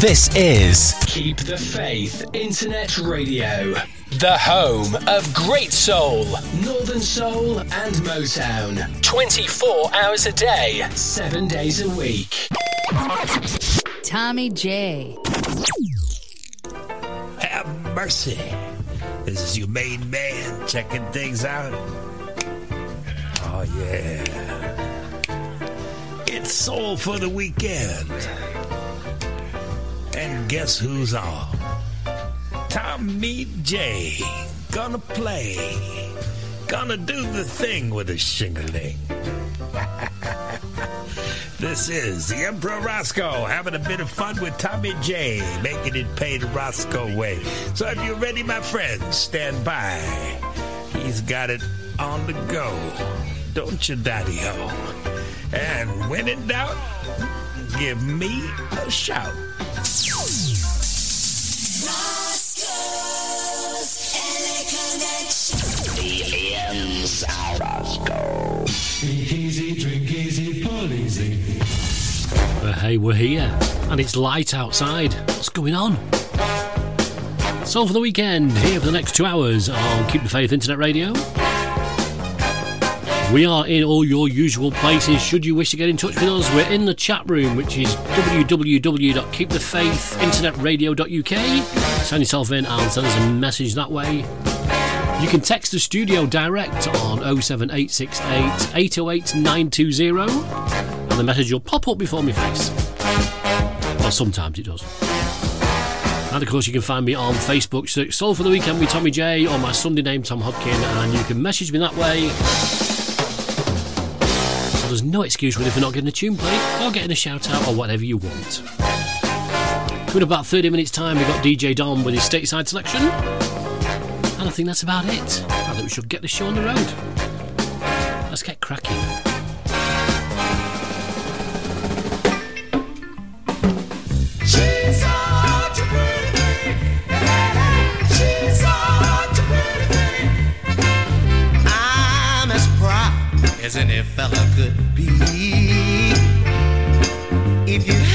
This is Keep the Faith Internet Radio, the home of great soul, northern soul, and Motown. 24 hours a day, 7 days a week. Tommy J. Have mercy. This is your main man checking things out. Oh, yeah. It's Soul for the Weekend. Guess who's on? Tommy J. Gonna play. Gonna do the thing with a shingling. this is the Emperor Roscoe having a bit of fun with Tommy J. Making it pay the Roscoe way. So if you're ready, my friends, stand by. He's got it on the go. Don't you, Daddy O? And when in doubt, give me a shout. Hey, we're here, and it's light outside. What's going on? So for the weekend, here for the next two hours on Keep the Faith Internet Radio. We are in all your usual places. Should you wish to get in touch with us, we're in the chat room, which is www.keepthefaithinternetradio.uk. Send yourself in and send us a message that way. You can text the studio direct on 07868 808 920, the message will pop up before my face. Well, sometimes it does. And of course, you can find me on Facebook, search Soul for the Weekend with Tommy J, or my Sunday name, Tom Hodkin, and you can message me that way. So there's no excuse really for not getting a tune played, or getting a shout out, or whatever you want. In about 30 minutes' time, we've got DJ Dom with his stateside selection. And I think that's about it. I think we should get the show on the road. Let's get cracking. As any fella could be. If you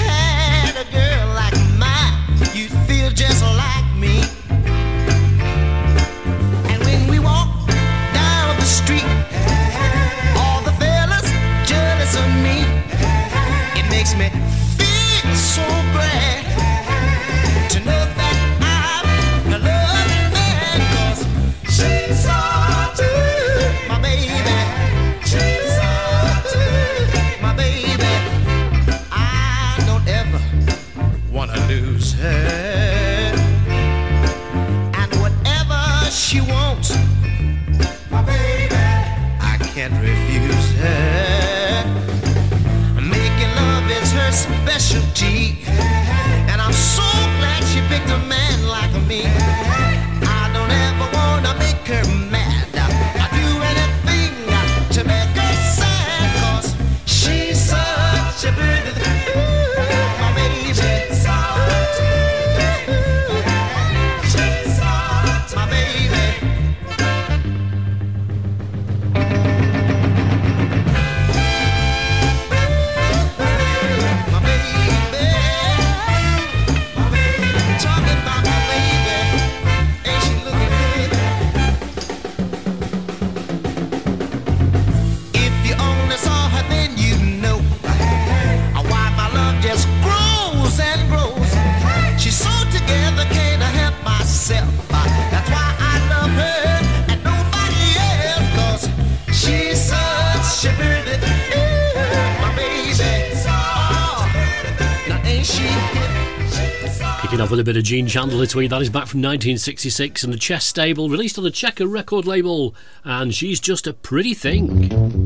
a bit of Gene Chandler tweet that is back from 1966 and the Chess Stable released on the Checker record label, and she's just a pretty thing.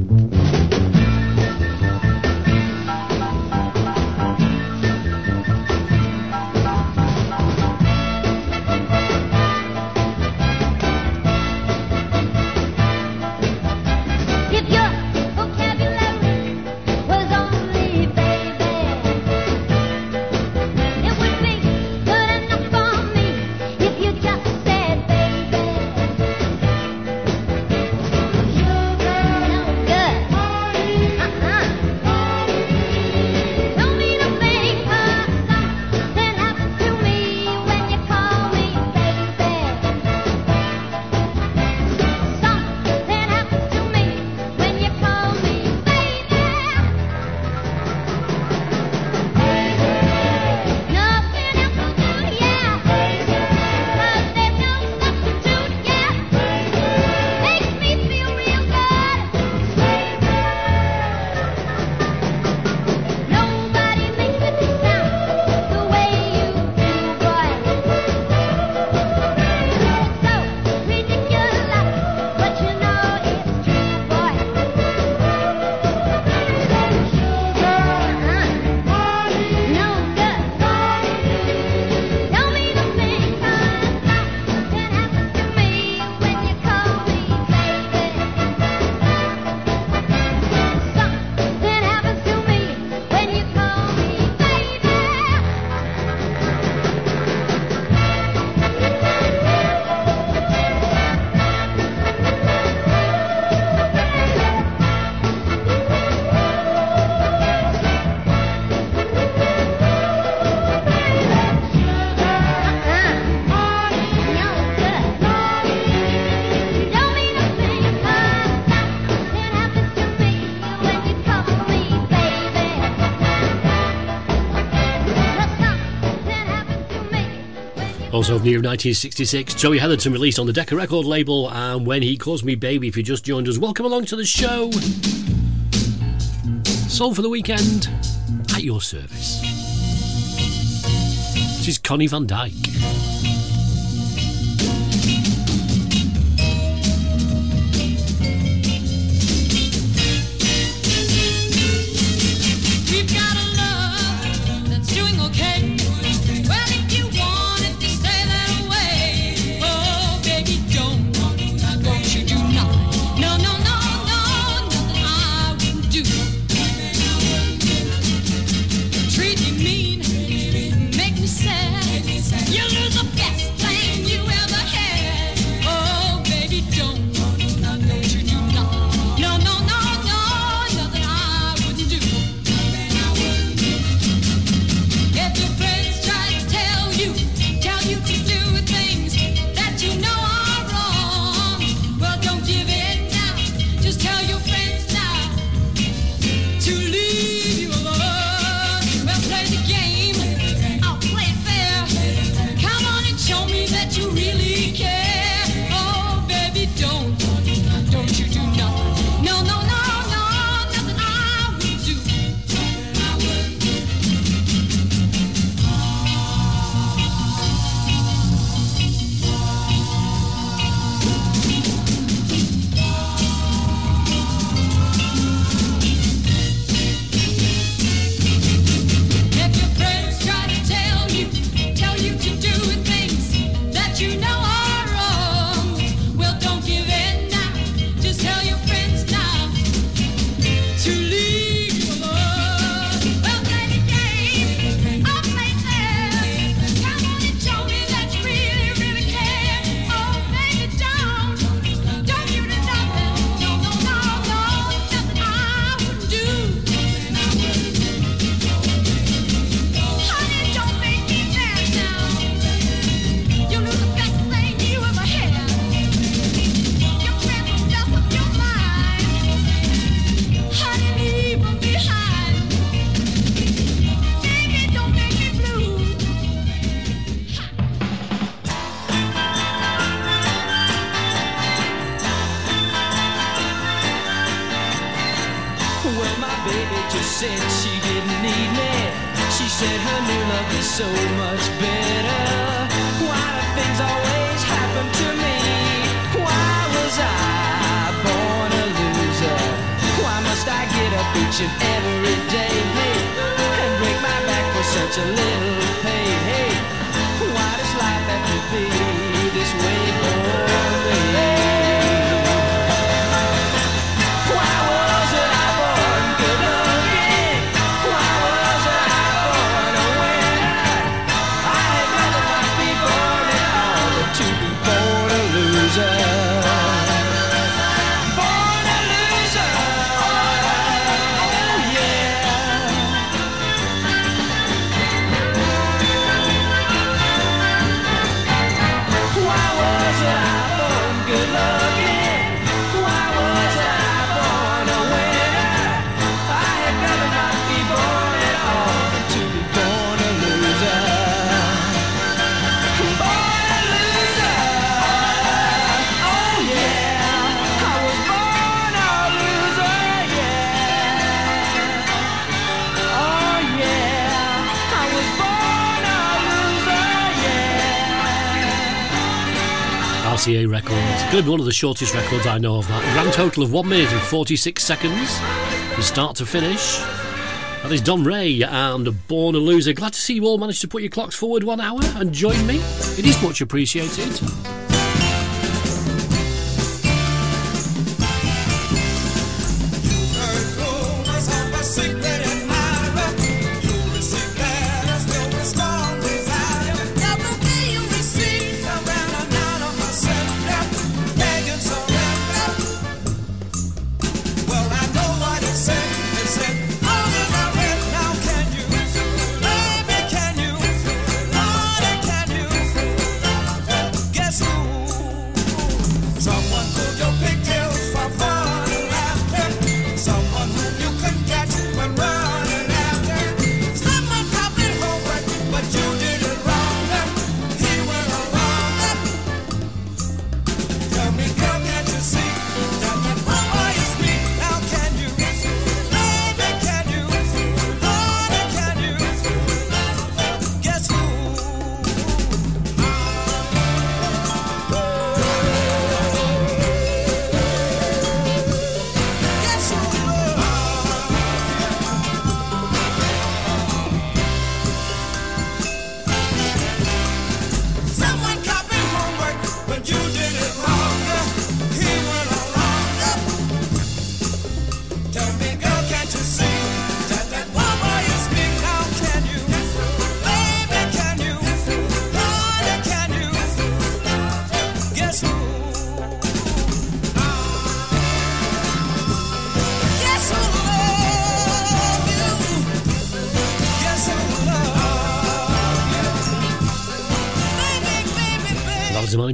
Also from the year of 1966, Joey Heatherton released on the Decca record label, and When He Calls Me Baby, if you just joined us, welcome along to the show. Soul for the weekend, at your service. This is Connie Van Dyke. Again, one of the shortest records I know of that. A grand total of 1 minute and 46 seconds from start to finish. That is Don Ray and Born a Loser. Glad to see you all managed to put your clocks forward one hour and join me. It is much appreciated.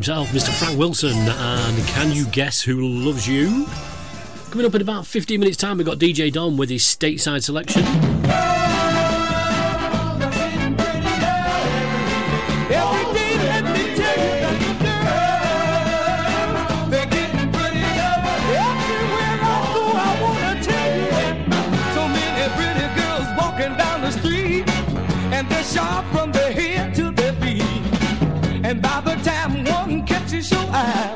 Himself, Mr. Frank Wilson, and Can You Guess Who Loves You? Coming up in about 15 minutes' time, we've got DJ Dom with his stateside selection. Every eye,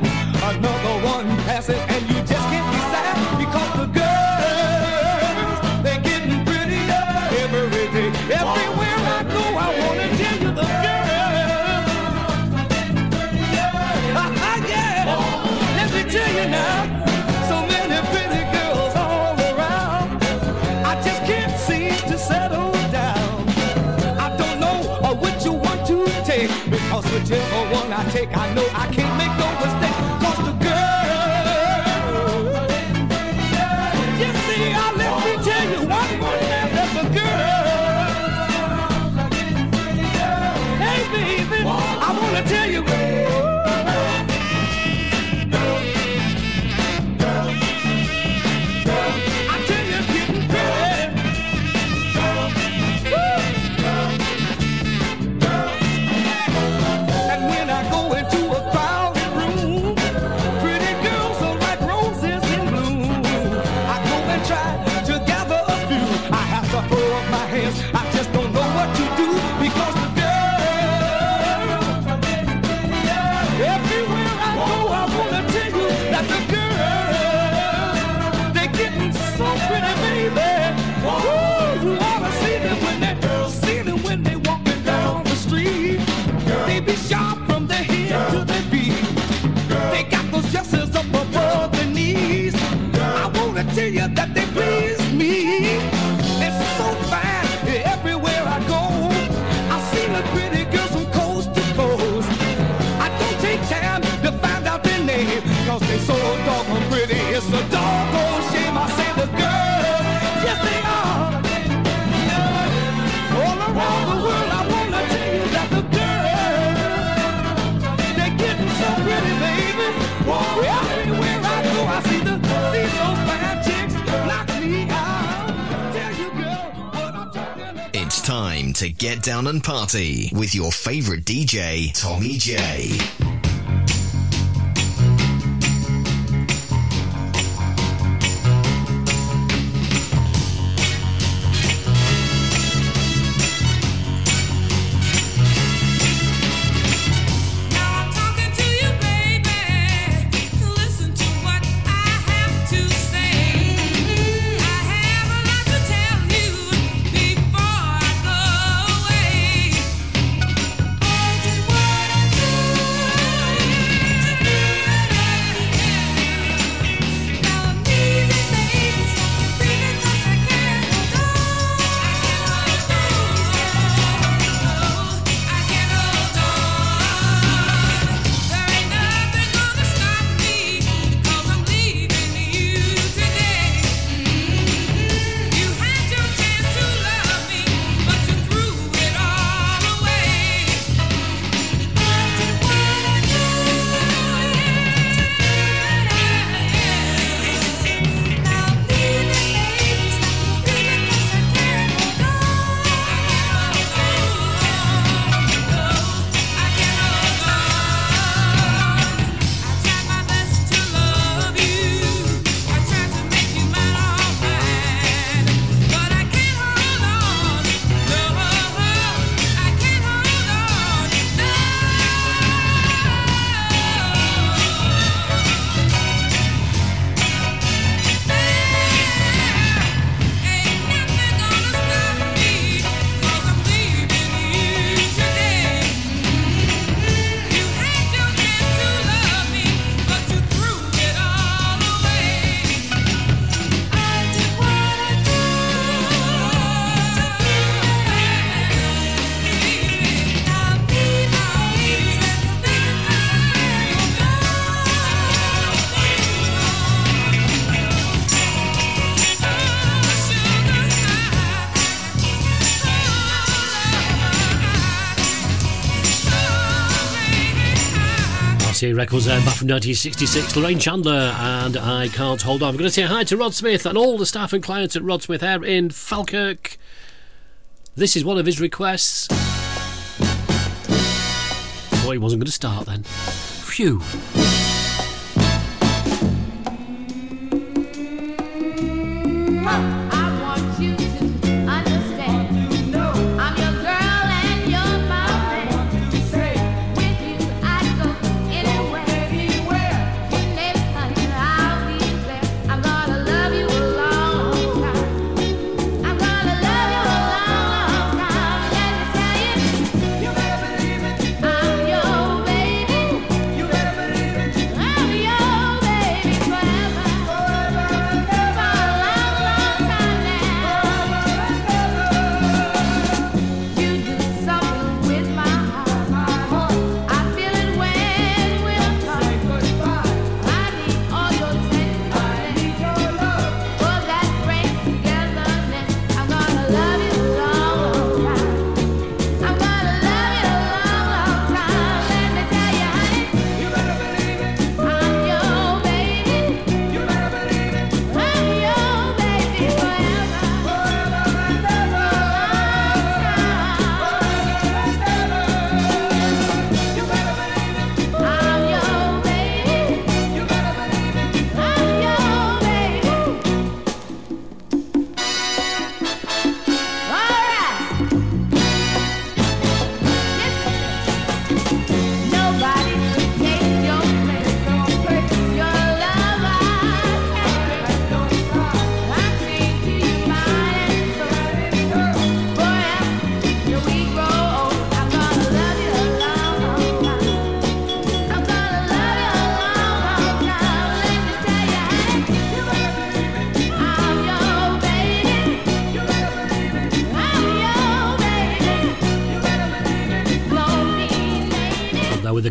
another one passes, and you just can't decide because the girls, they're getting prettier every day. Everywhere I go, I wanna tell you the girls. yeah. Let me tell you now, so many pretty girls all around. I just can't seem to settle down. I don't know uh, want to take because whichever one I take, I know I tell you that they please me. They're so fine everywhere I go. I see the pretty girls from coast to coast. I don't take time to find out their name Cause they're so doggone pretty It's a to get down and party with your favorite DJ, Tommy J. was uh, back from 1966. Lorraine Chandler and I Can't Hold On. I'm going to say hi to Rod Smith and all the staff and clients at Rod Smith Air in Falkirk. This is one of his requests. Boy, he wasn't going to start then. Phew.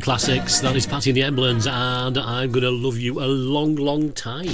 classics. That is Patty and the Emblems, and I'm gonna love you a long, long time.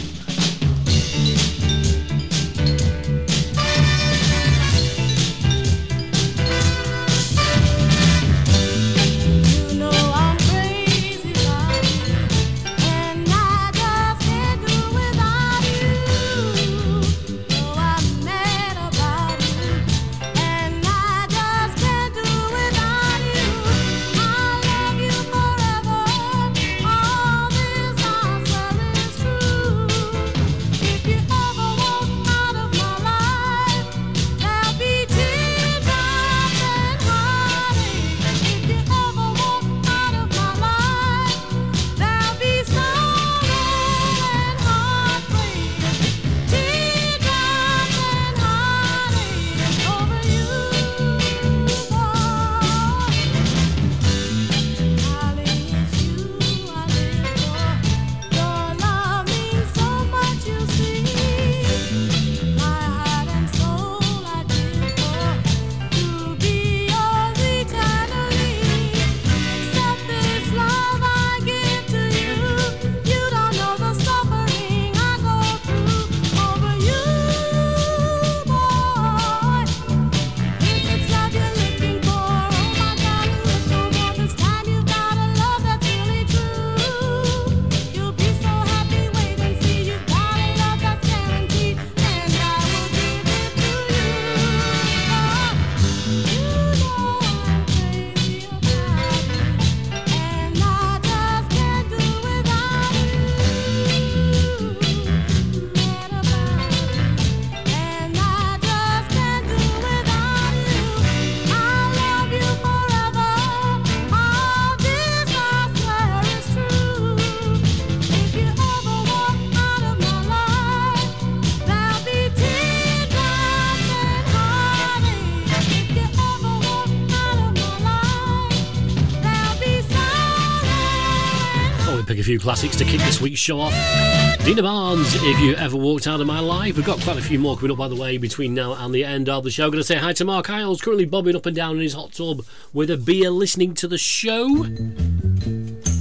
few classics to kick this week's show off. Dena Barnes, if you ever walked out of my life. We've got quite a few more coming up, by the way, between now and the end of the show. Going to say hi to Mark Hiles, currently bobbing up and down in his hot tub with a beer listening to the show. I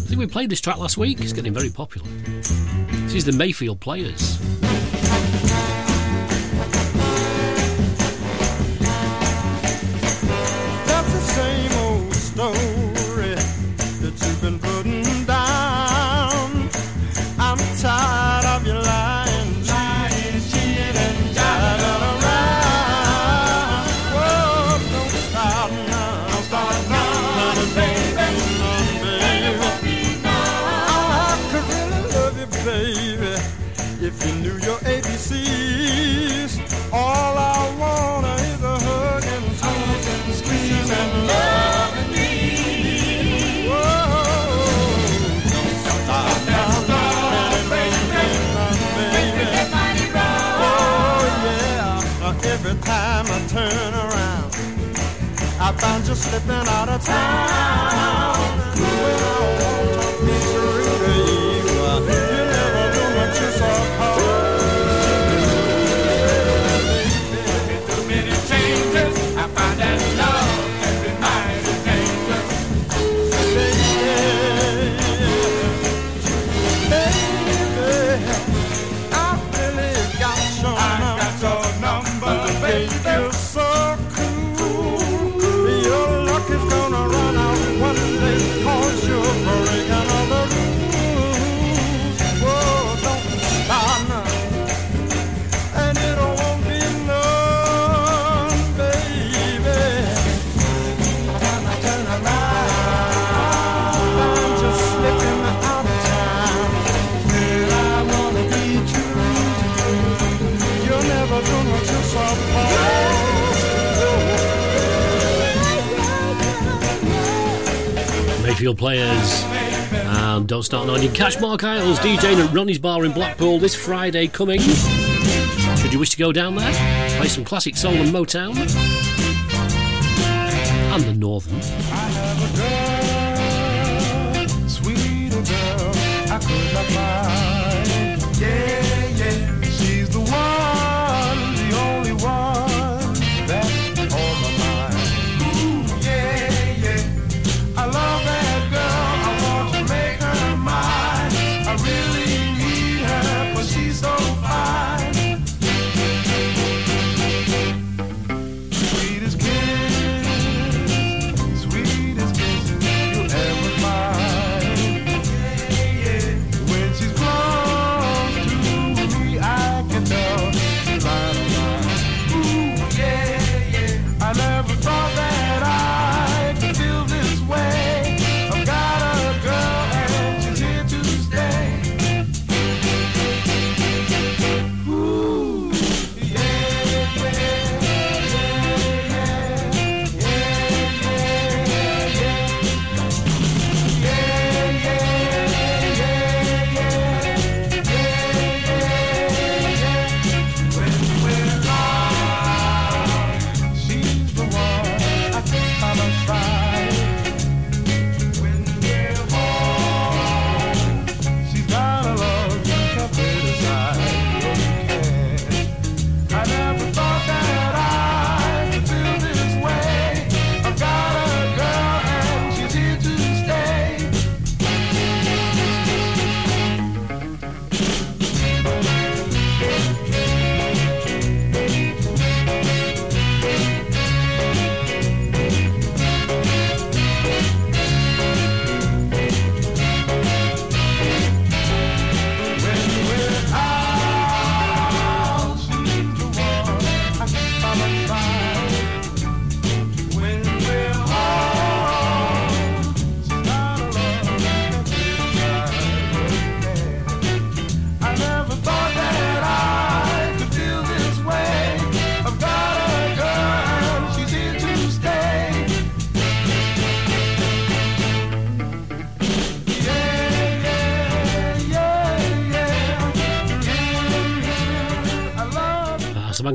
think we played this track last week. It's getting very popular. This is the Mayfield Players. had been out of time. Your Players. And Don't Start Now. You catch Mark Isles DJing at Ronnie's Bar in Blackpool this Friday coming. Should you wish to go down there, play some classic soul and Motown. And the Northern.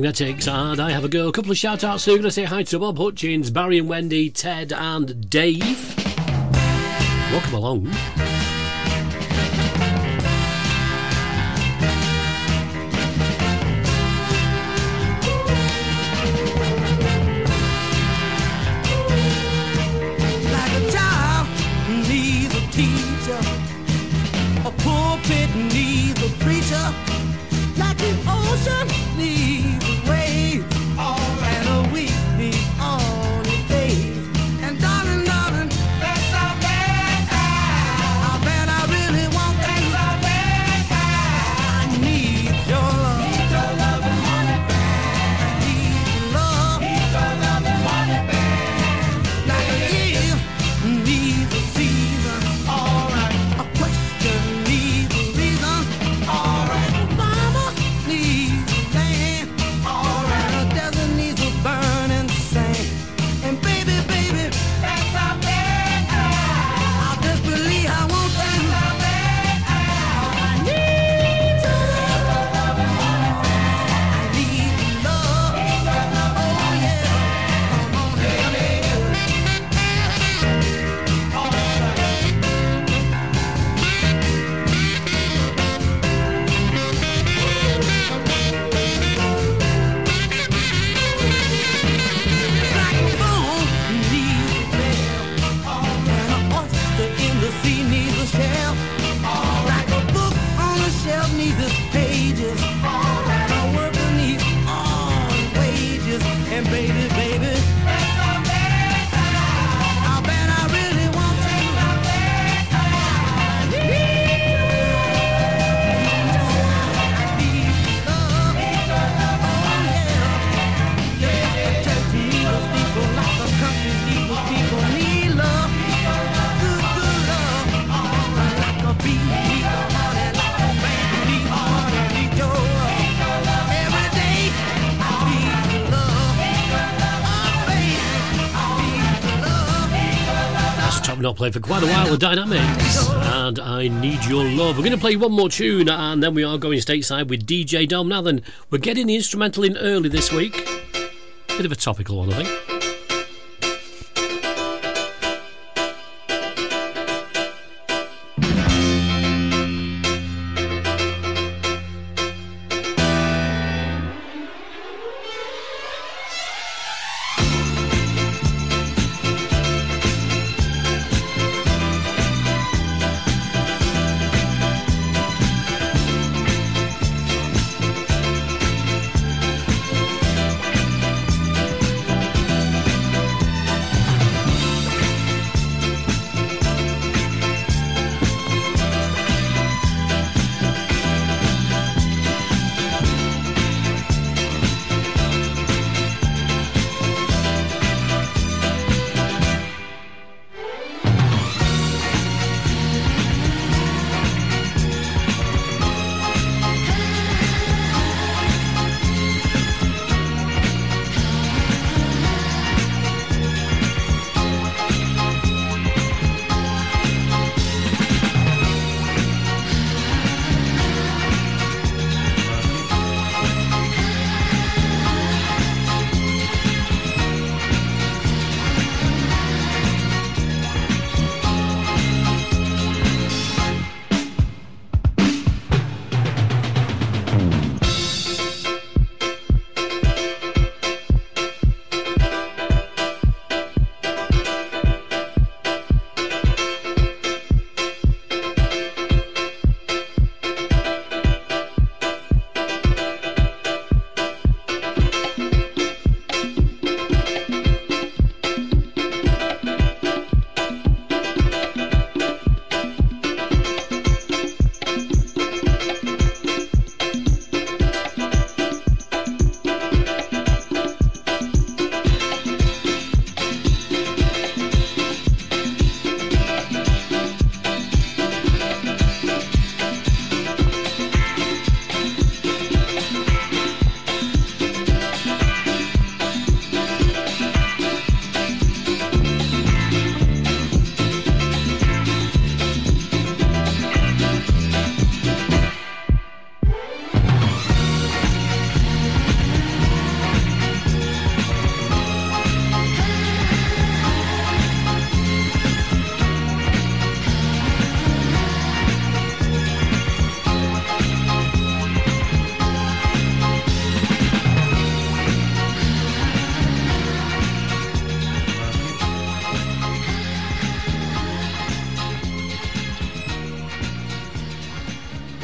And I have a girl. A couple of shout outs who are going to say hi to Bob Hutchins, Barry and Wendy, Ted and Dave. Welcome along. Played for quite a while, the Dynamics, and I Need Your Love. We're going to play one more tune, and then we are going stateside with DJ Dom. Now then, we're getting the instrumental in early this week. Bit of a topical one, I think.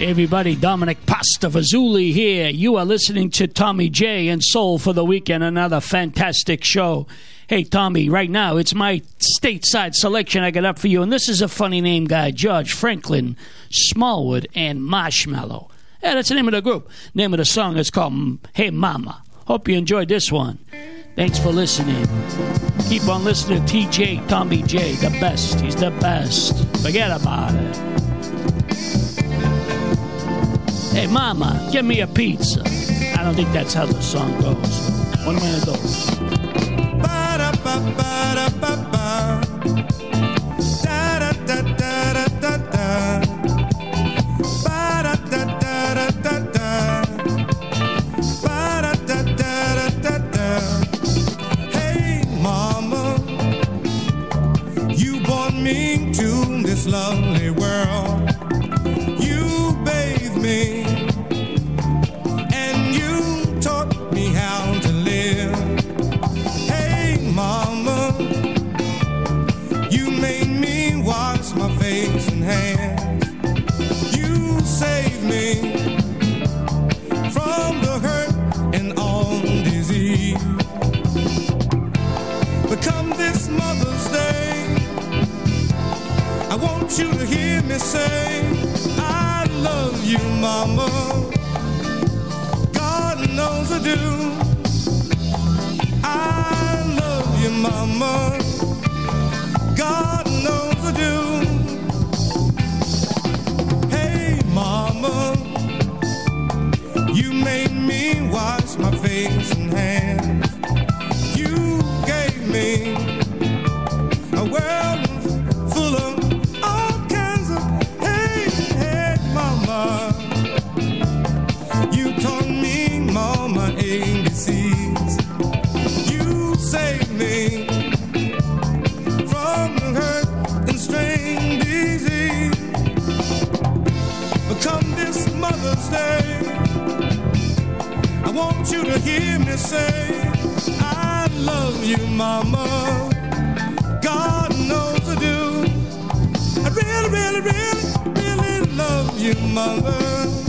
Hey everybody, Dominic Pastavazuli here. You are listening to Tommy J and Soul for the Weekend, another fantastic show. Hey Tommy, right now it's my stateside selection I got up for you, and this is a funny name guy, George Franklin, Smallwood, and Marshmallow. Yeah, that's the name of the group. Name of the song is called Hey Mama. Hope you enjoyed this one. Thanks for listening. Keep on listening to TJ Tommy J, the best. He's the best. Forget about it. Hey, mama, give me a pizza. I don't think that's how the song goes. What am I gonna do? You to hear me say, I love you, Mama. God knows I do. I love you, Mama. God knows I do. Hey, Mama, you made me wash my face and hands. You gave me want you to hear me say, I love you, Mama. God knows I do. I really, really, really, really love you, Mother.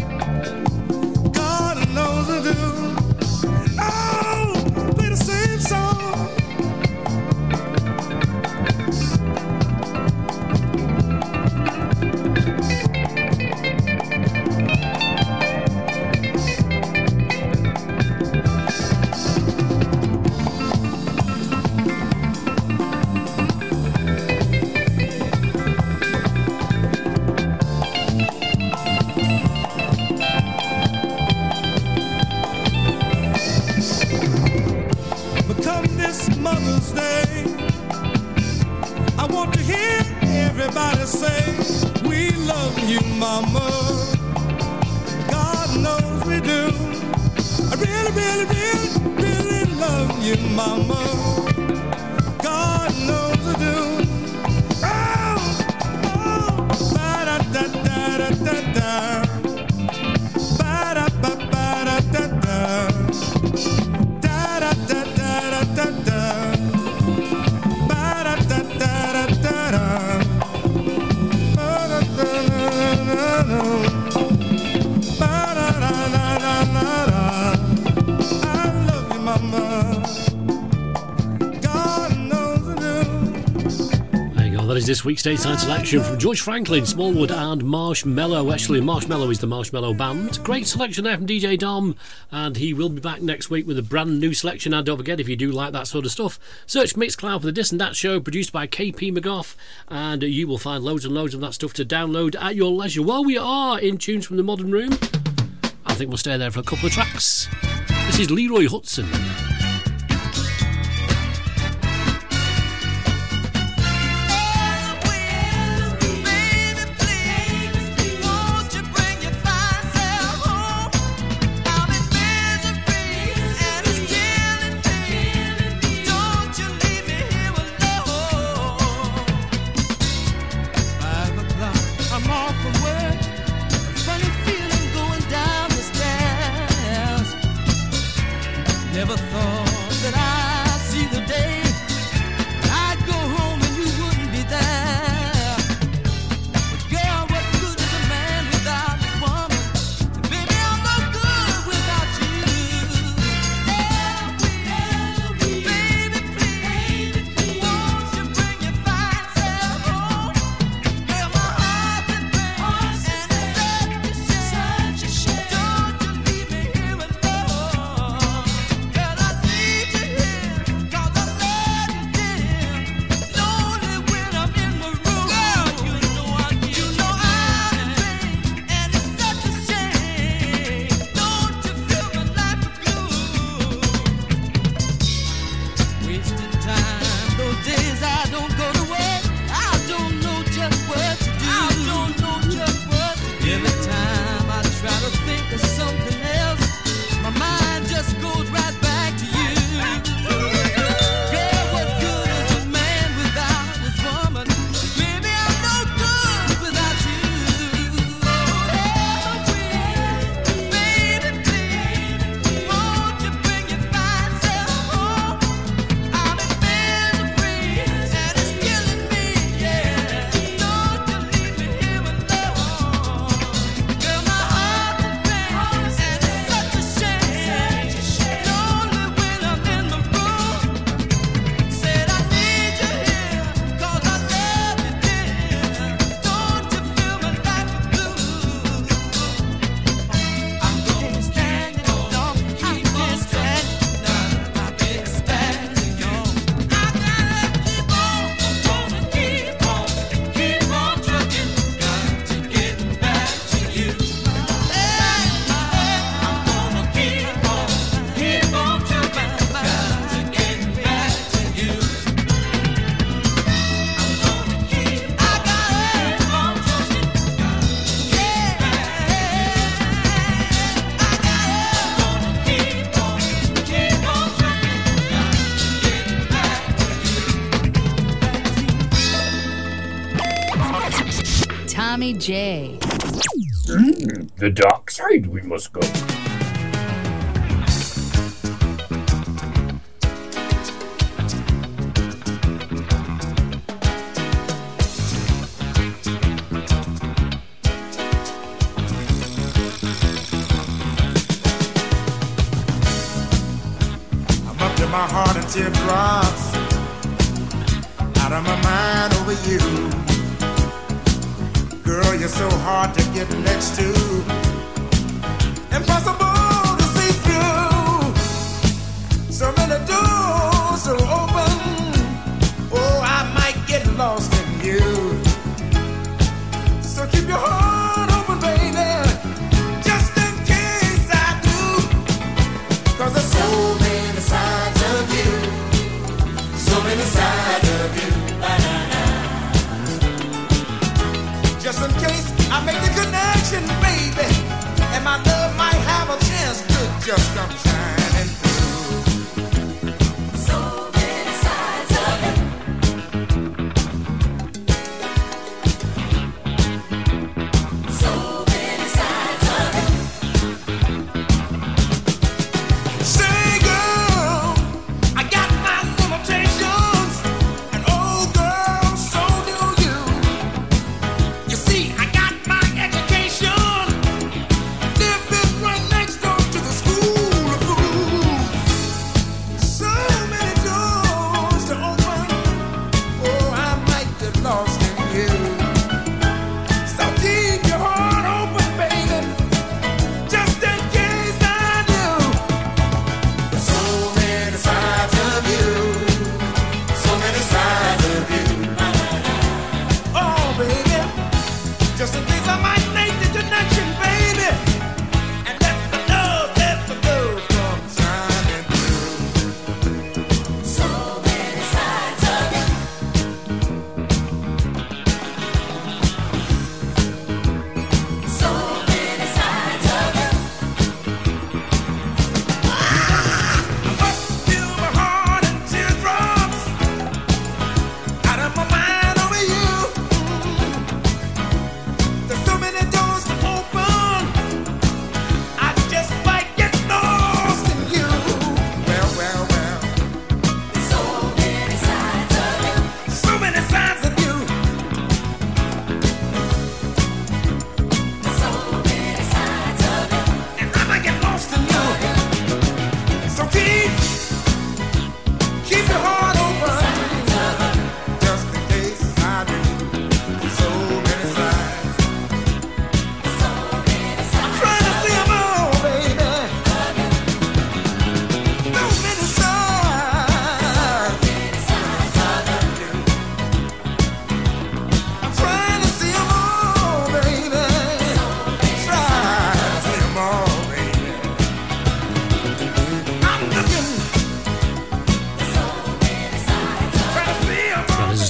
This week's daytime selection from George Franklin, Smallwood, and Marshmallow. Actually, Marshmallow is the Marshmallow Band. Great selection there from DJ Dom, and he will be back next week with a brand new selection. And don't forget, if you do like that sort of stuff, search Mixcloud for the Dis and That Show, produced by KP McGough, and you will find loads and loads of that stuff to download at your leisure. While we are in Tunes from the Modern Room, I think we'll stay there for a couple of tracks. This is Leroy Hutson. I'd see the day.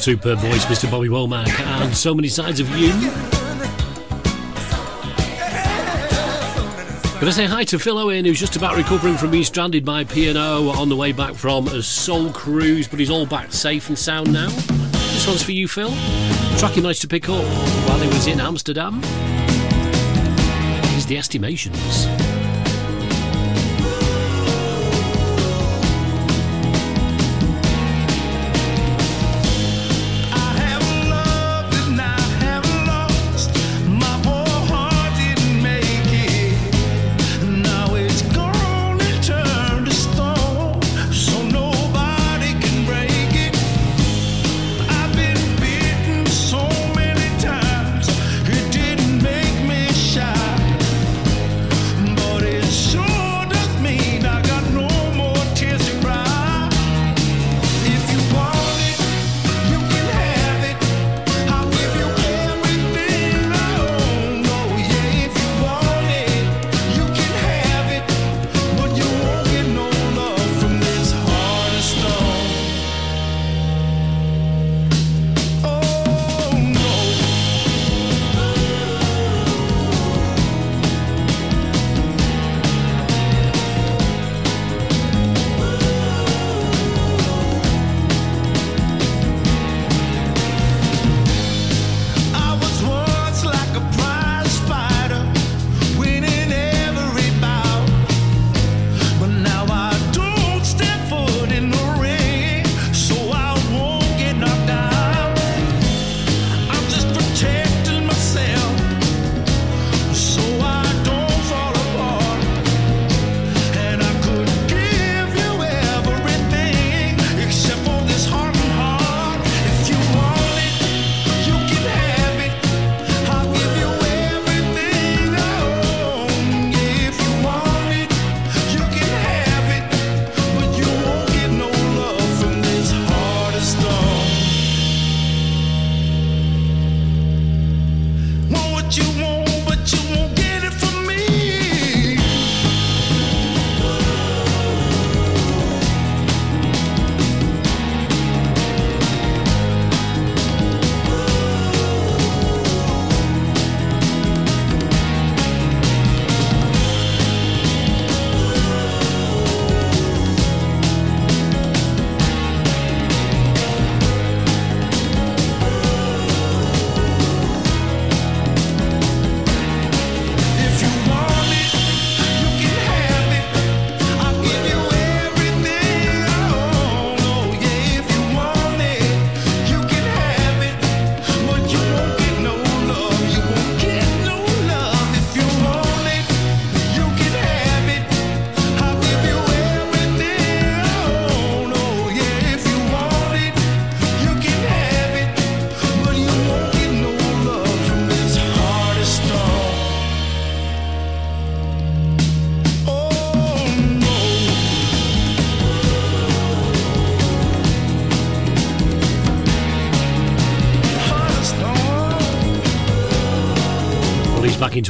superb voice, Mr. Bobby Womack, and so many sides of you. Gonna say hi to Phil Owen, who's just about recovering from being stranded by P&O on the way back from a soul cruise, but he's all back safe and sound now. This one's for you, Phil. Track he managed to pick up while he was in Amsterdam. Here's the estimations.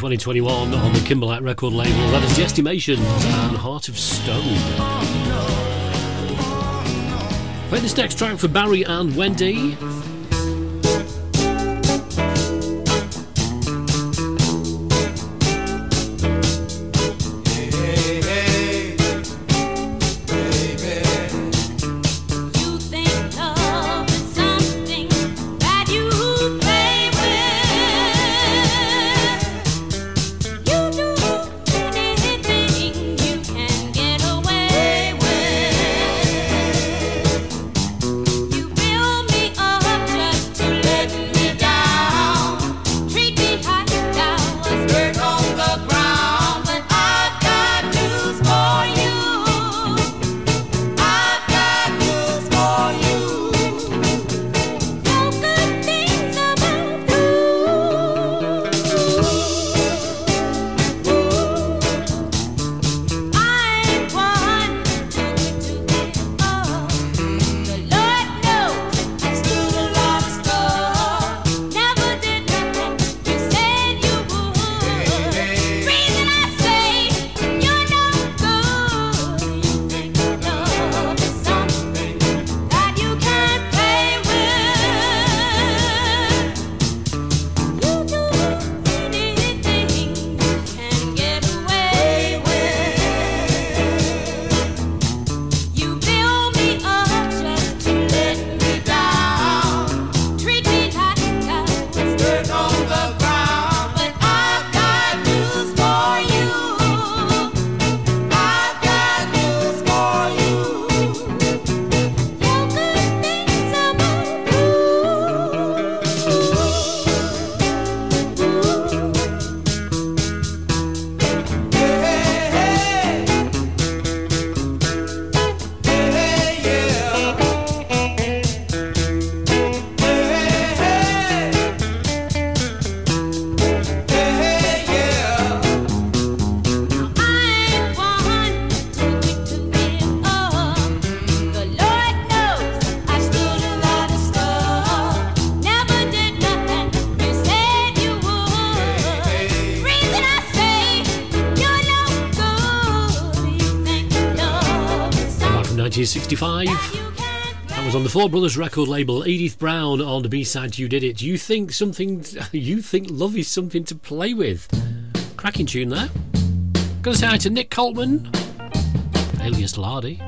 2021 on the Kimberlite record label. That is The Estimations and Heart of Stone. Play this next track for Barry and Wendy. Four Brothers record label, Edith Brown on the B-side You Did It. You think something you think love is something to play with. Cracking tune there. Gonna say hi to Nick Coltman, alias Lardy.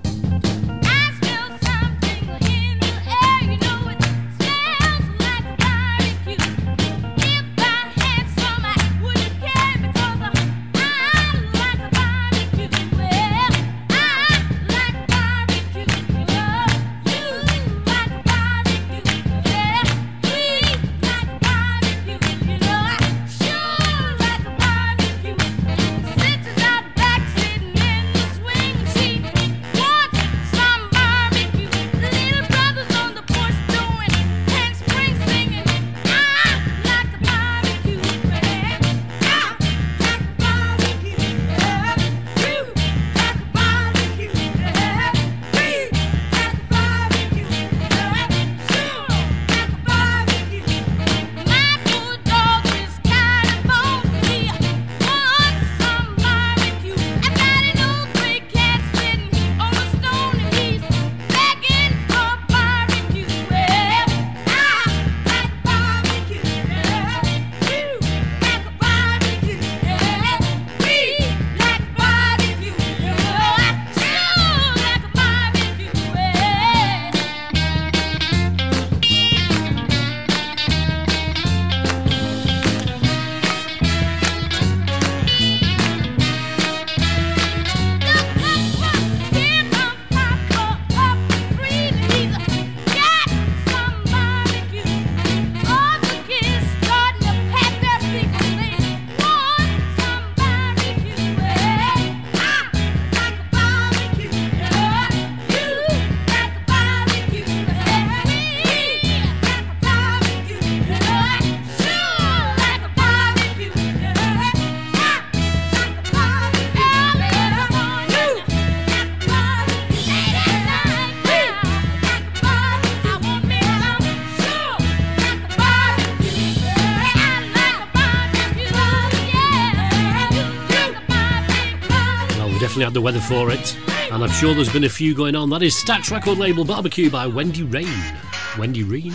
definitely had the weather for it, and I'm sure there's been a few going on. That is Stax record label Barbecue by Wendy Rain. Wendy Rain?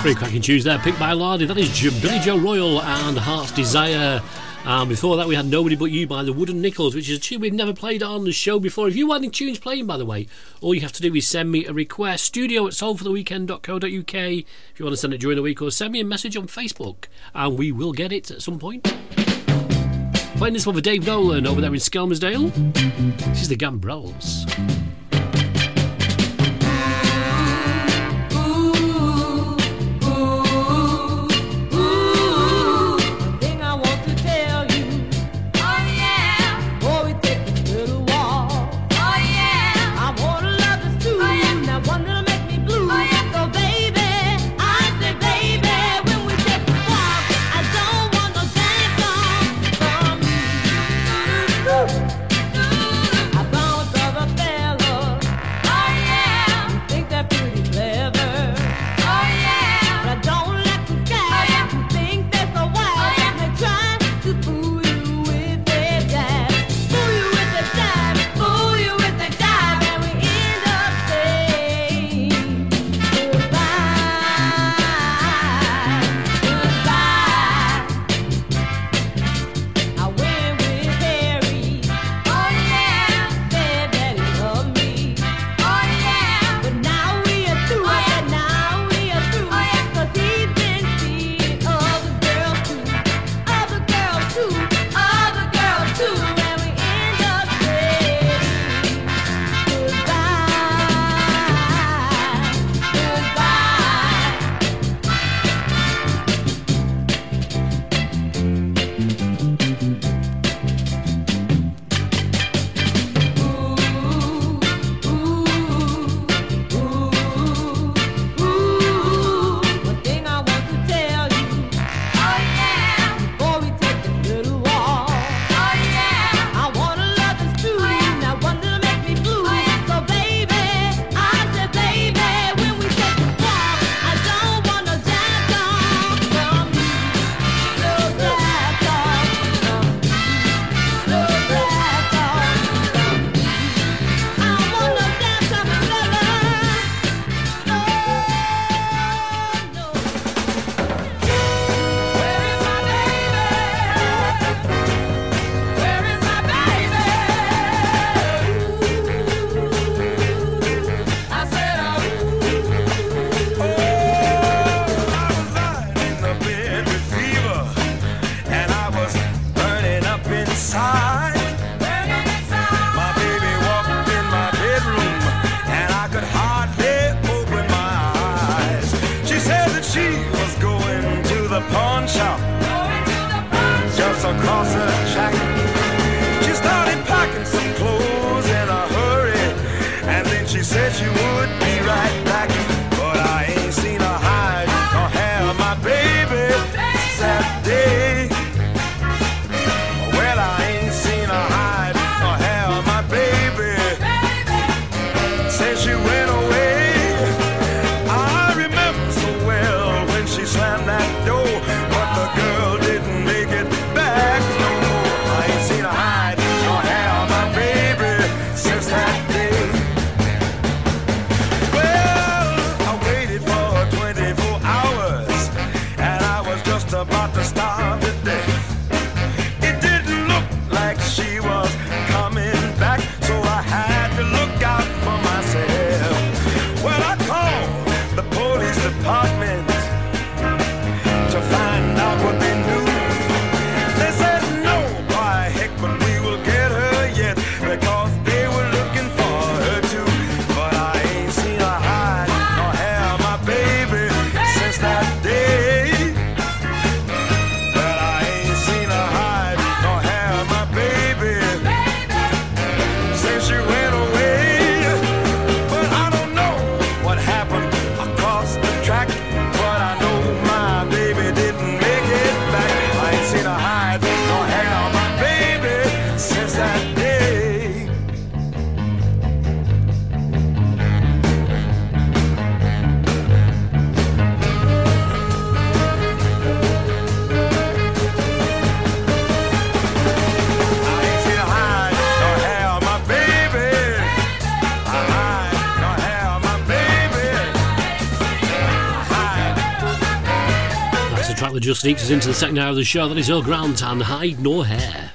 Pretty cracking tunes there, picked by Lardy. That is Billy Joe Royal and Heart's Desire. And before that, we had Nobody But You by the Wooden Nickels, which is a tune we've never played on the show before. If you want any tunes playing, by the way, all you have to do is send me a request. Studio at soulfortheweekend.co.uk if you want to send it during the week, or send me a message on Facebook, and we will get it at some point. Playing this one for Dave Nolan over there in Skelmersdale. This is the Gambrels. just sneaks us into the second hour of the show. That is Earl Grant and Hide No Hair.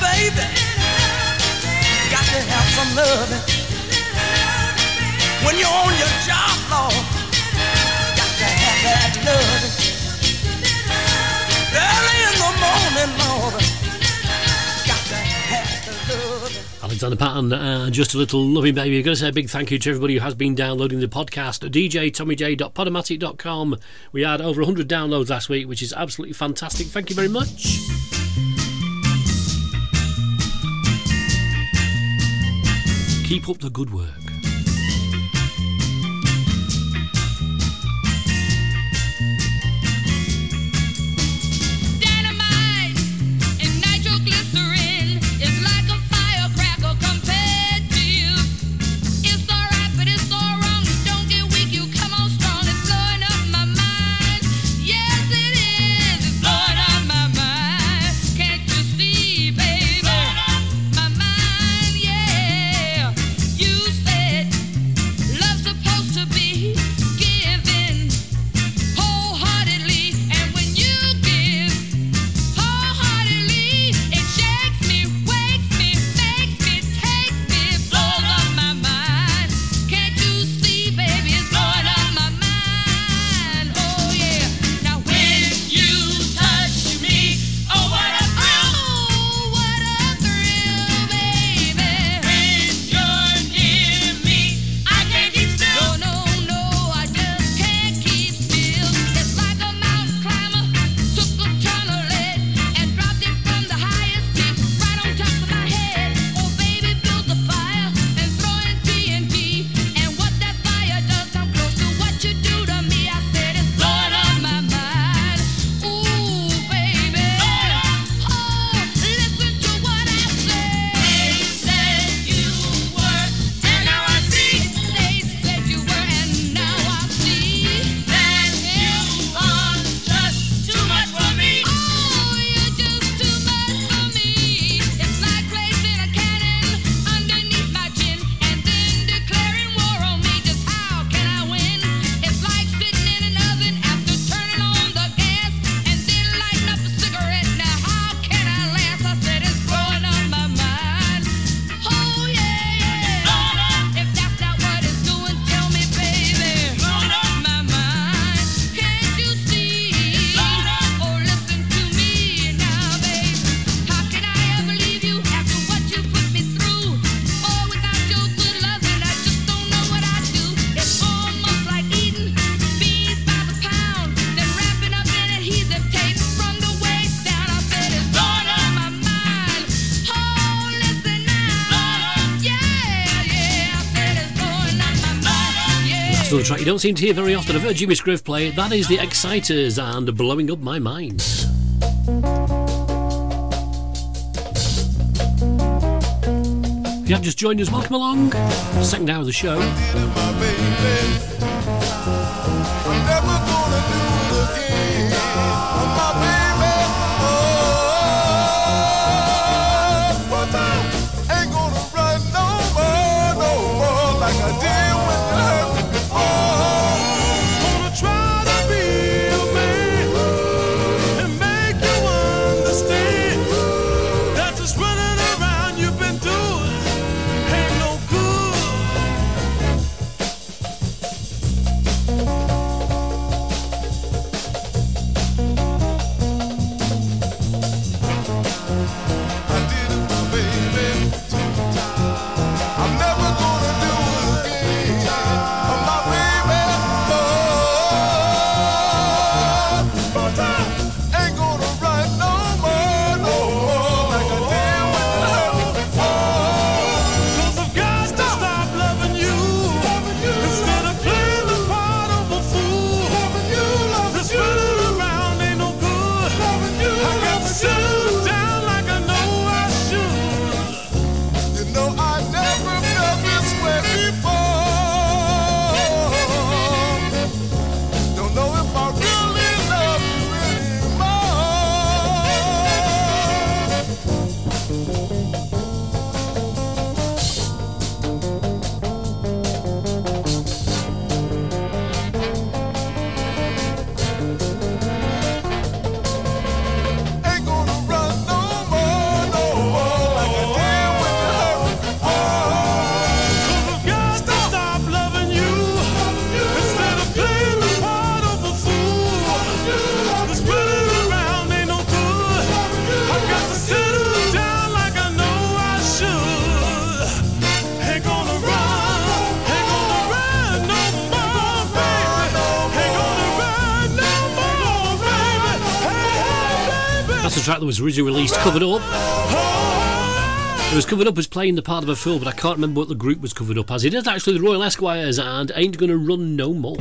baby. Got to have some loving. When you're on your job, Lord, got to have that loving. Early in the morning, Lord. Alexander Patton, uh, just a little loving baby. I've got to say a big thank you to everybody who has been downloading the podcast at djtommyj.podomatic.com. We had over 100 downloads last week, which is absolutely fantastic. Thank you very much. Keep up the good work. don't seem to hear very often. I've heard Jimmy Scriff play. That is the Exciters and Blowing Up My Mind. If you have just joined us, welcome along. Second hour of the show. track that was originally released covered up. It was covered up as playing the part of a fool, but I can't remember what the group was covered up as. It is actually the Royal Esquires and Ain't Gonna Run No More.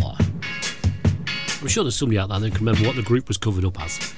I'm sure there's somebody out there that can remember what the group was covered up as.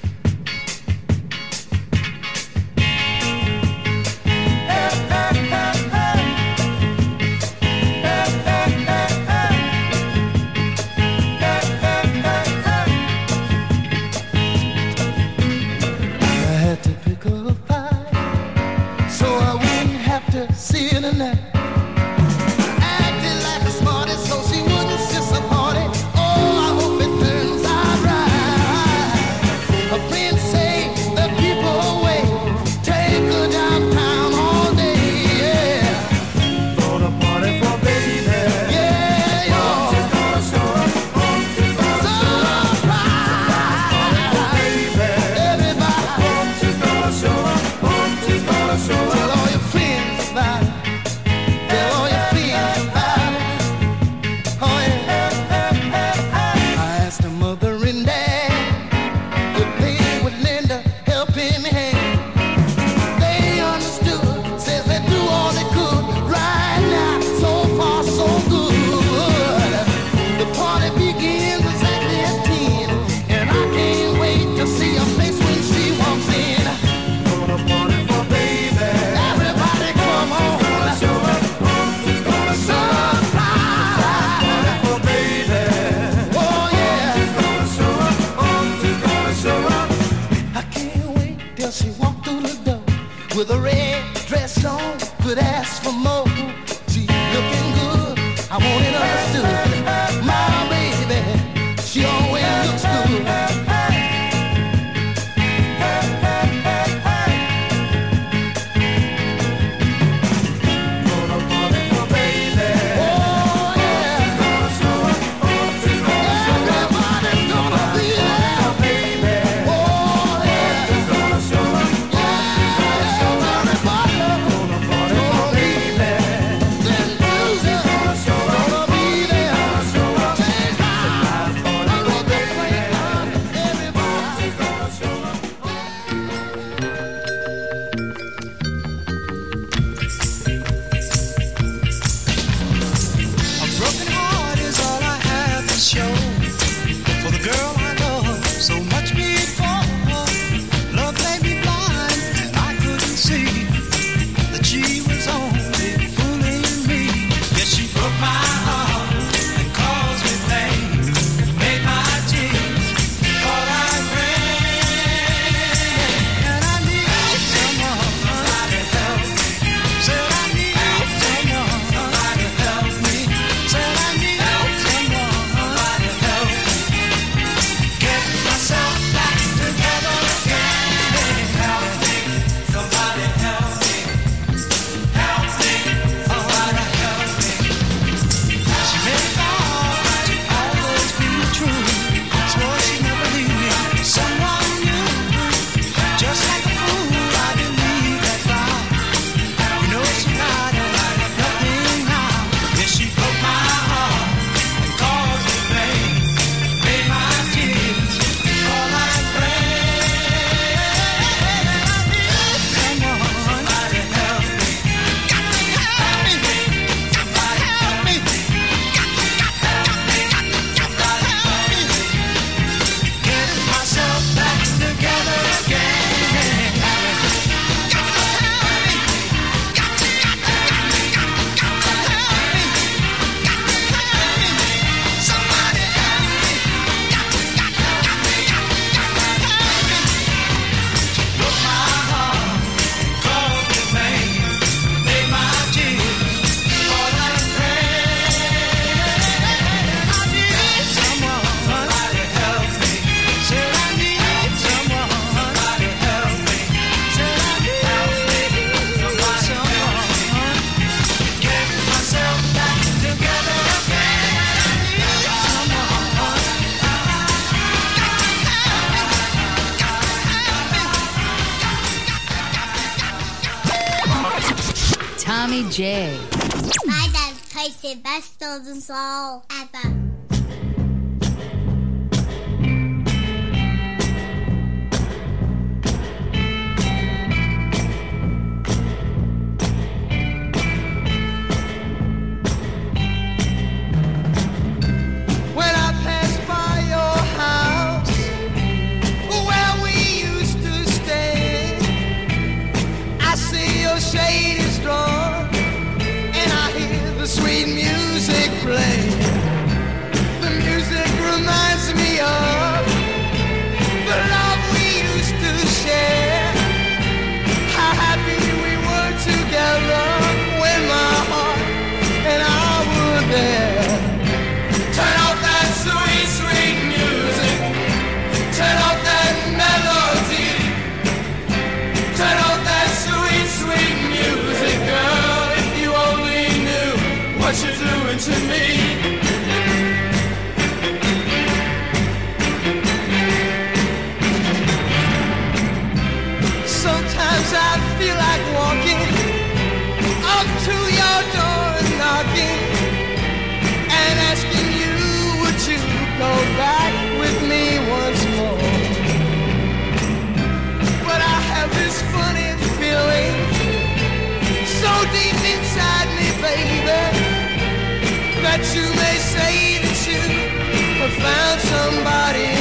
that you may say that you have found somebody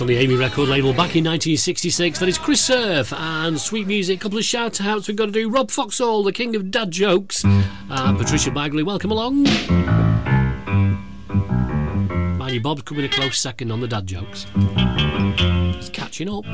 released on the Amy record label back in 1966. That is Chris Surf and Sweet Music. A couple of shout outs we've got to do. Rob Foxall, the king of dad jokes. Patricia Bagley, welcome along. Manny Bob's coming a close second on the dad jokes. It's catching up.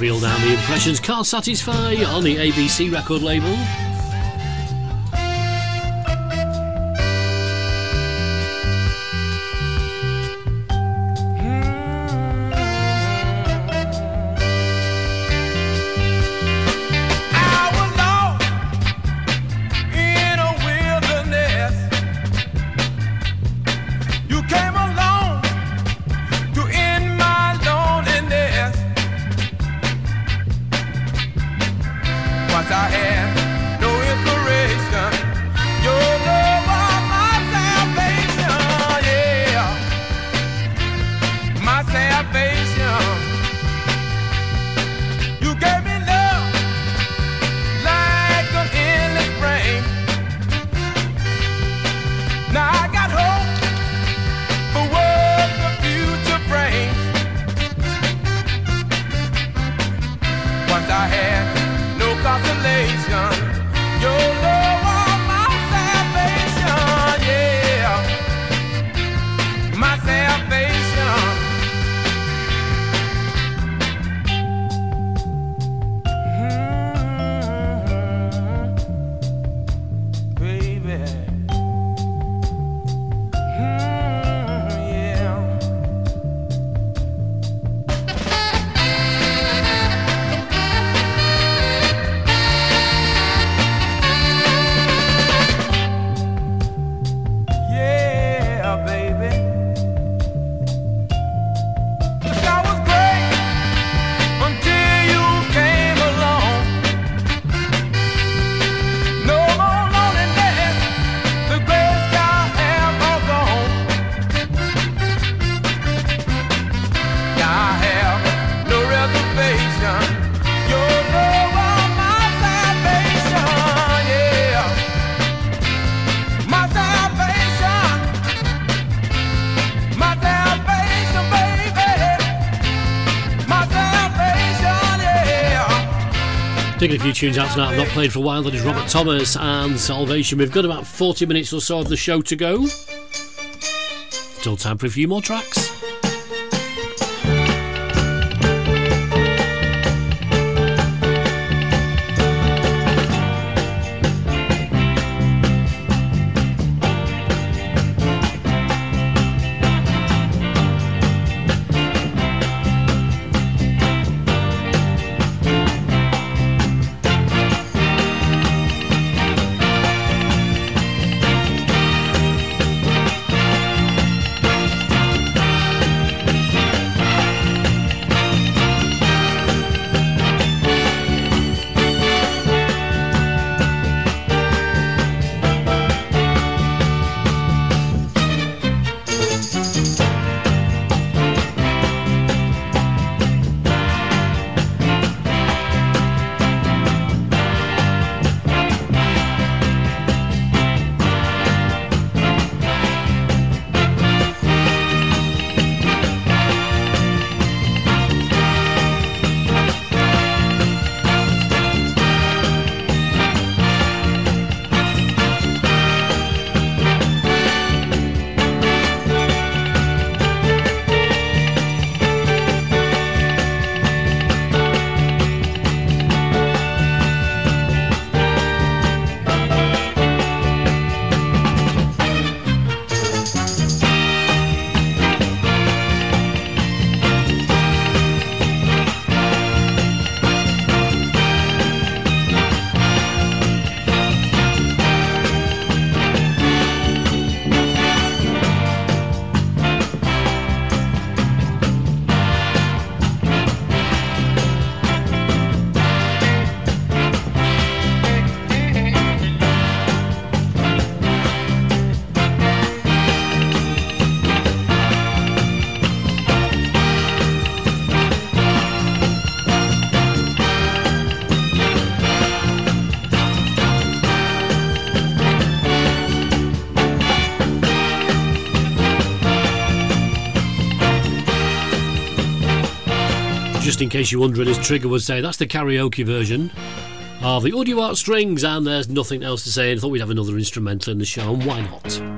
Mayfield and the Impressions Can't Satisfy on the ABC record label. Tunes out tonight I've not played for a while. That is Robert Thomas and Salvation. We've got about 40 minutes or so of the show to go. Still time for a few more tracks. In case you're wondering, as Trigger would say, that's the karaoke version of the Audio Art Strings, and there's nothing else to say. And I thought we'd have another instrumental in the show, and why not?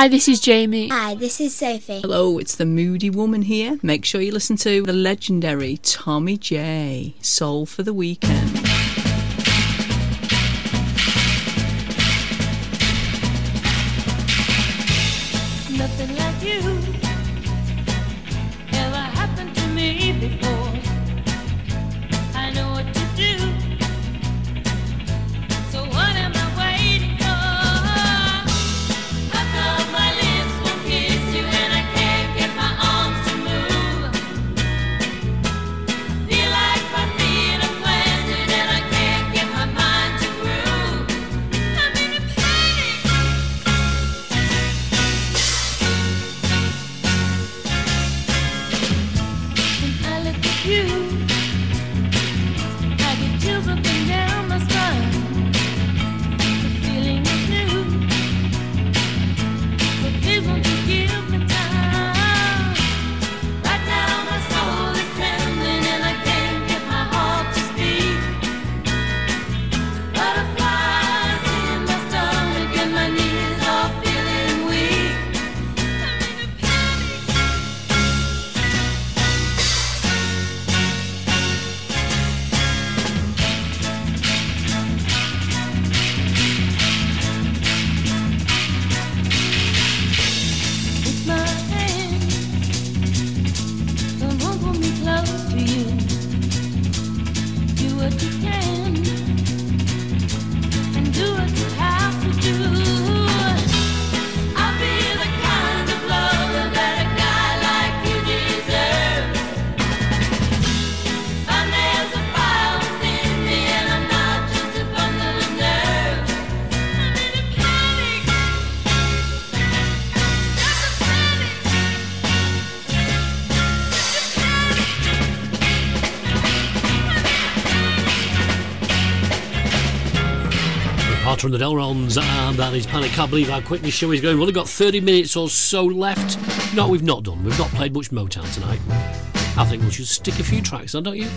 Hi, this is Jamie. Hi, this is Sophie. Hello, it's the Moody Woman here. Make sure you listen to the legendary Tommy J. Soul for the Weekend. from the Delrons, and that is Panic. Can't believe how quick this show is going. We've only got 30 minutes or so left. No, we've not done. We've not played much Motown tonight. I think we should stick a few tracks on, don't you?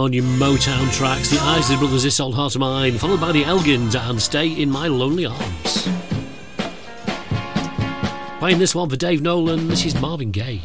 on your Motown tracks, the Isley Brothers, This Old Heart of Mine, followed by the Elgins and Stay in My Lonely Arms. Playing this one for Dave Nolan, this is Marvin Gaye.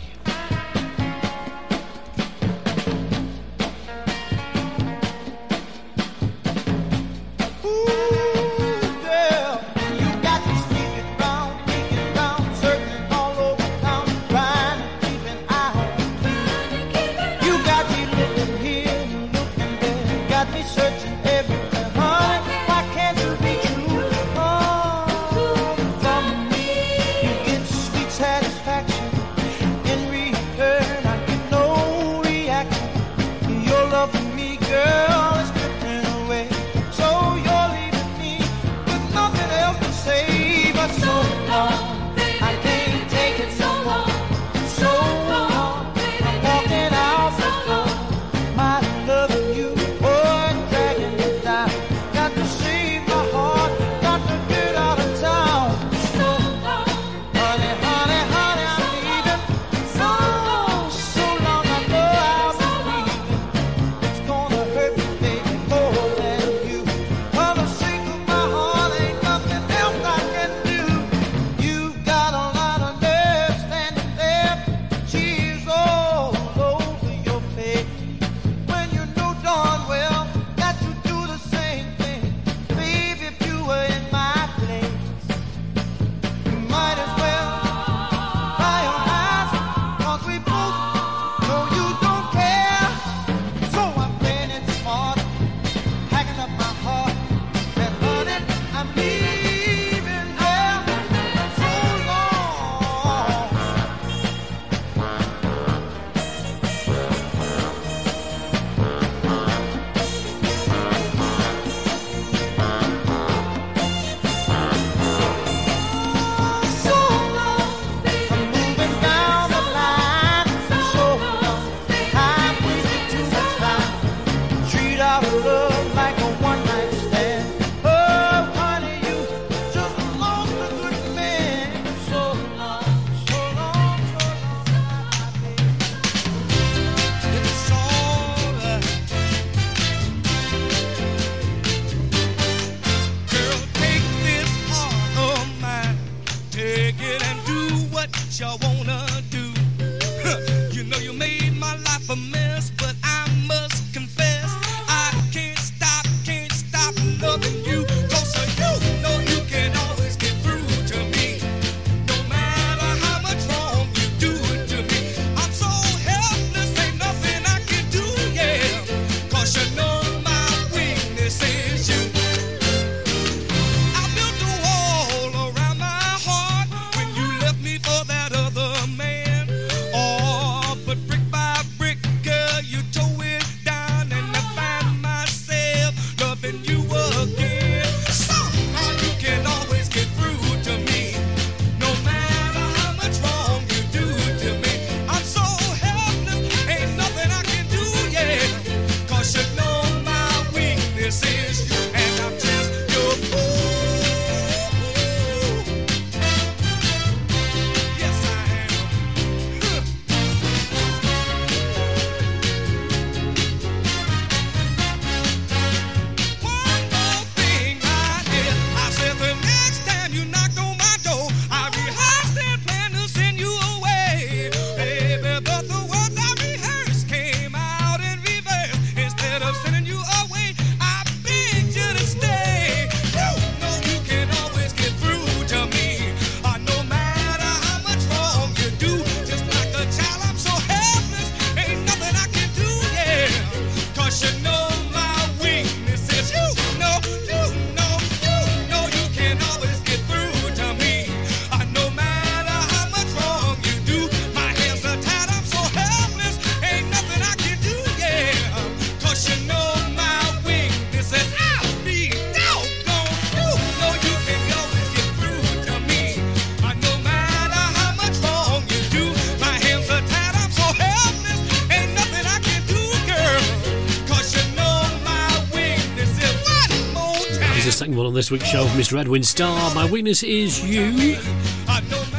this week's show from Mr. Edwin Starr. My weakness is you.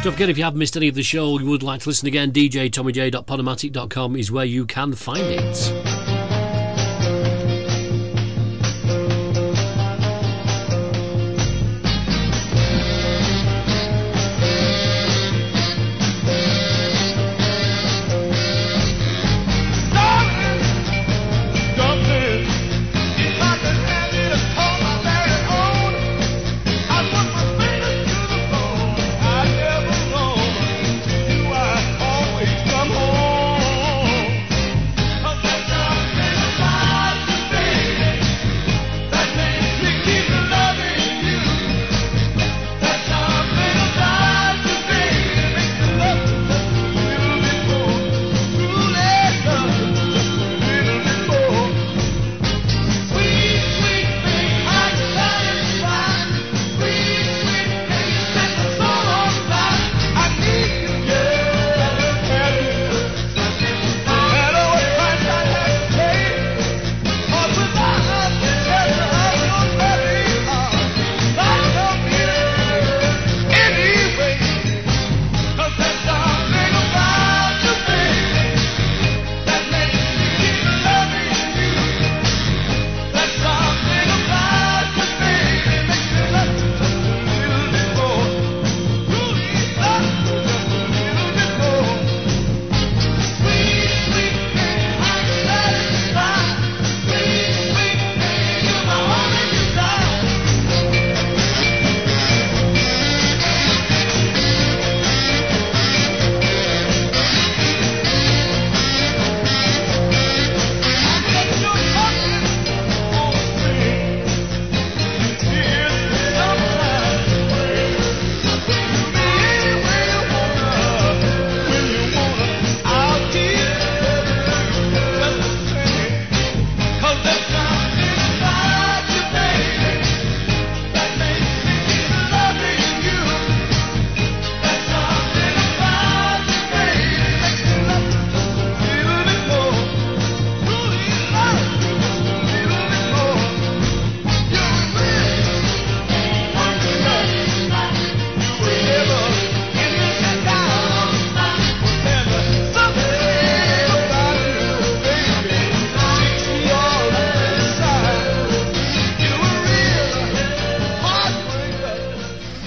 Don't forget, if you haven't missed any of the show, you would like to listen again, djtommyj.podomatic.com is where you can find it.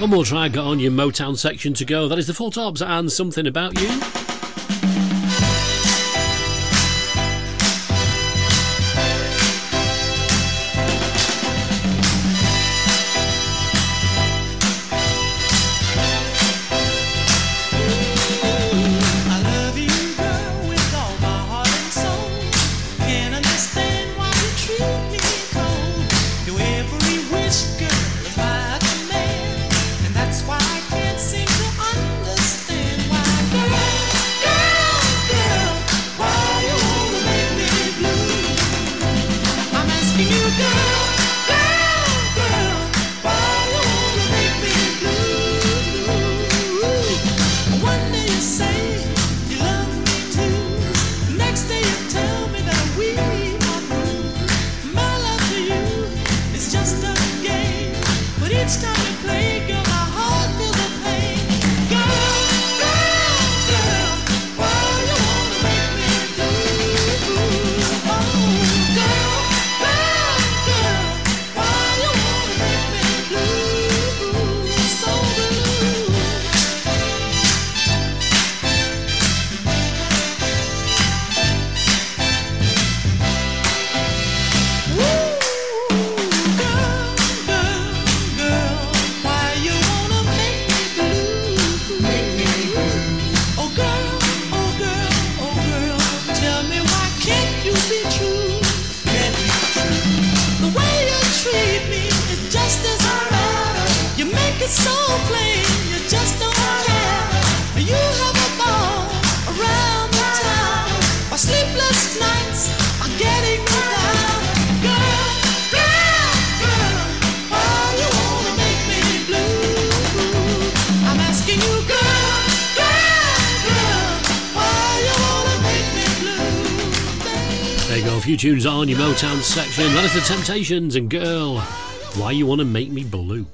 One more drag on your Motown section to go. That is the Four Tops and Something About You. Motown section. That is the Temptations and Girl. Why you wanna make me blue?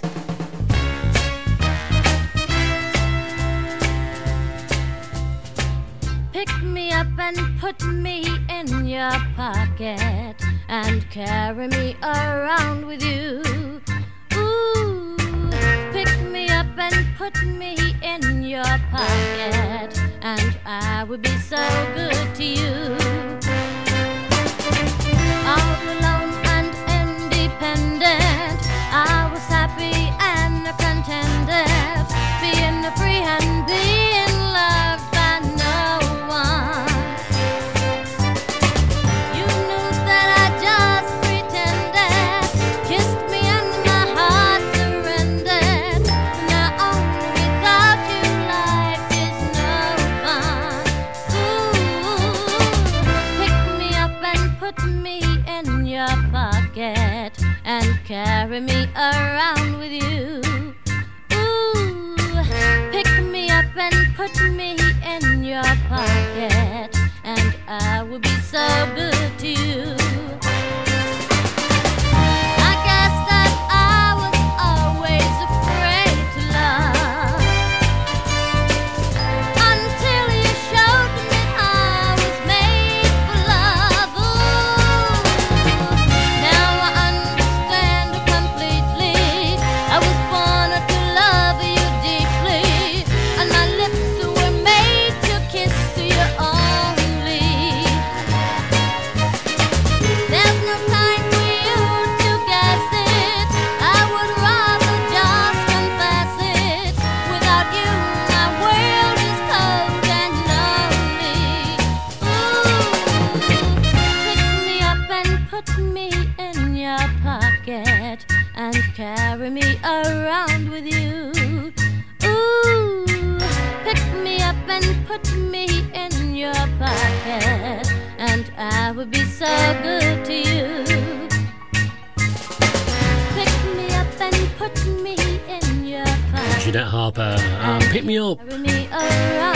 Jeanette Harper and Pick Me Up. Me um,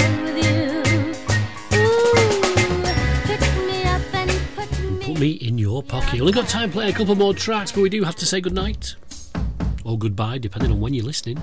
pick me up put, me put me in your pocket. Only got time to play a couple more tracks, but we do have to say goodnight. Or goodbye, depending on when you're listening.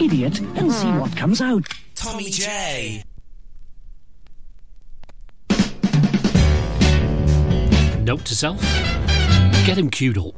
idiot and see what comes out. Tommy J. Note to self get him queued up.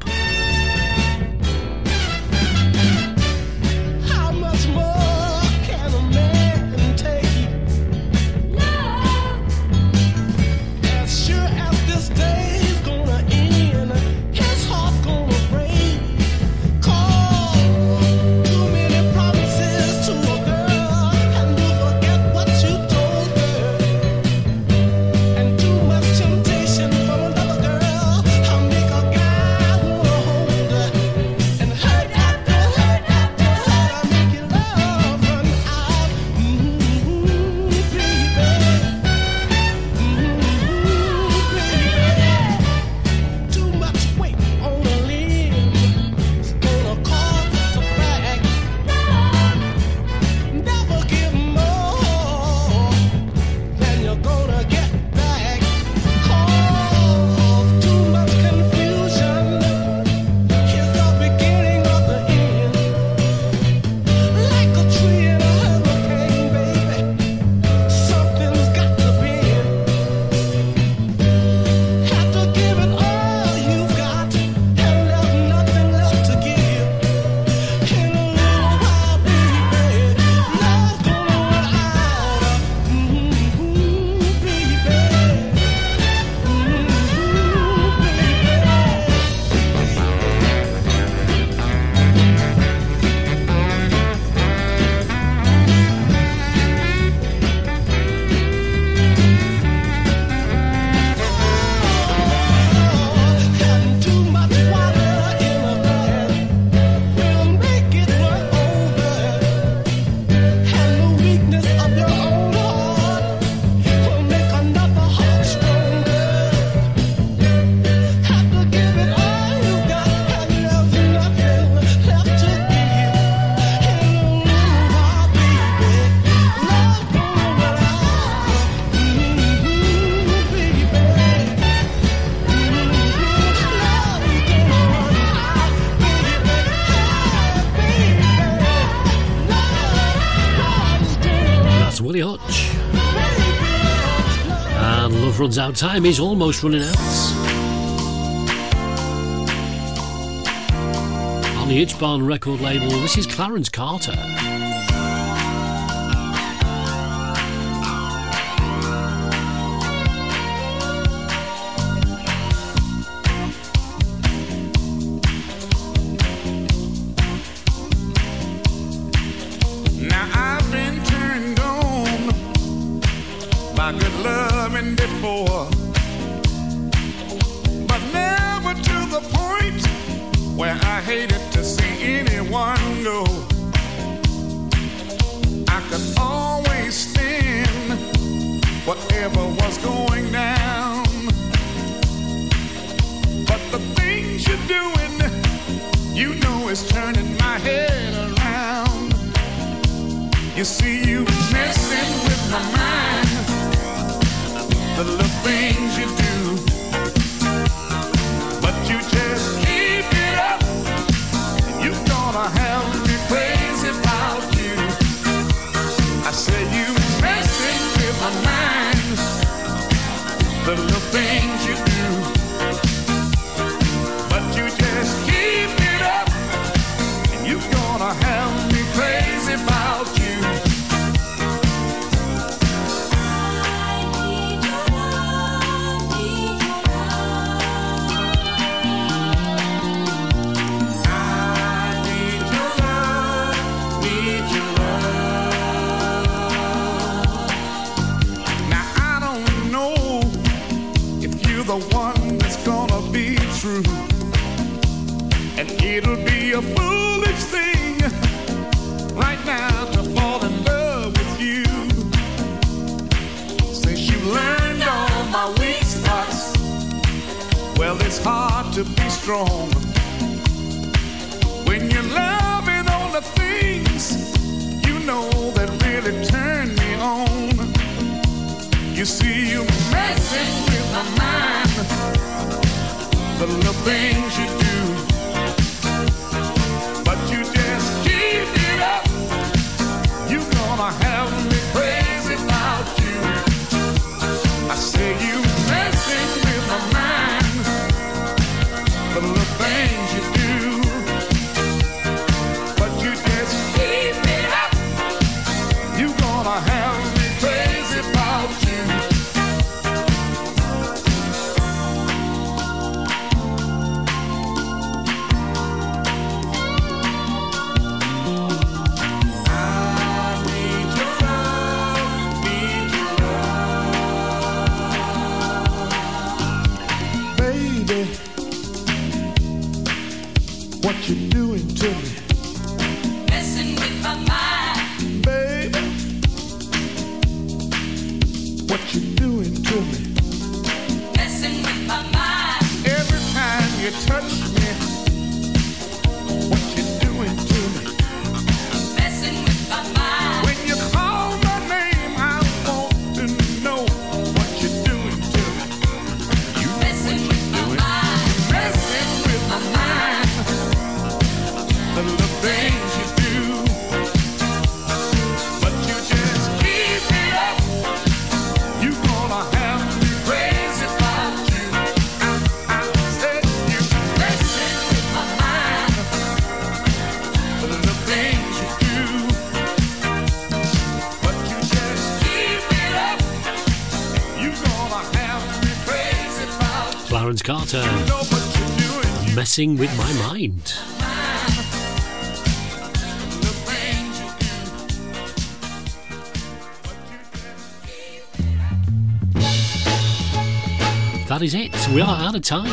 Reynolds. Our time is almost running out. On the Itchbarn record label, this is Clarence Carter. to be strong. When you're loving all the things you know that really turn me on. You see, you messing with my mind. The little things you do. Messing with my mind. That is it. We are out of time.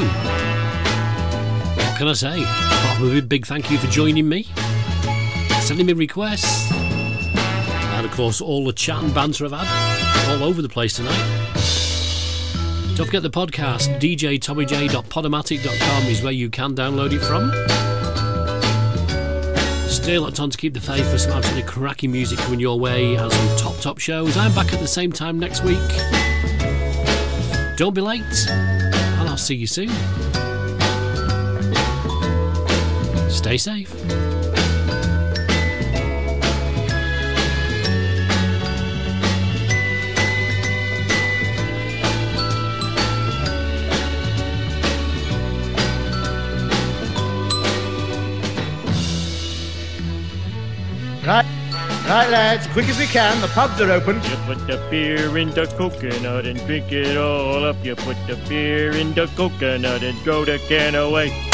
What can I say? A big thank you for joining me, sending me requests, and of course all the chat and banter I've had all over the place tonight. Don't forget the podcast, djtommyj.podomatic.com is where you can download it from. Stay locked on to keep the faith for some absolutely cracking music coming your way and some top, top shows. I'm back at the same time next week. Don't be late, and I'll see you soon. Stay safe. Right, lads, quick as we can. The pubs are open. You put the beer in the coconut and drink it all up. You put the beer in the coconut and throw the can away.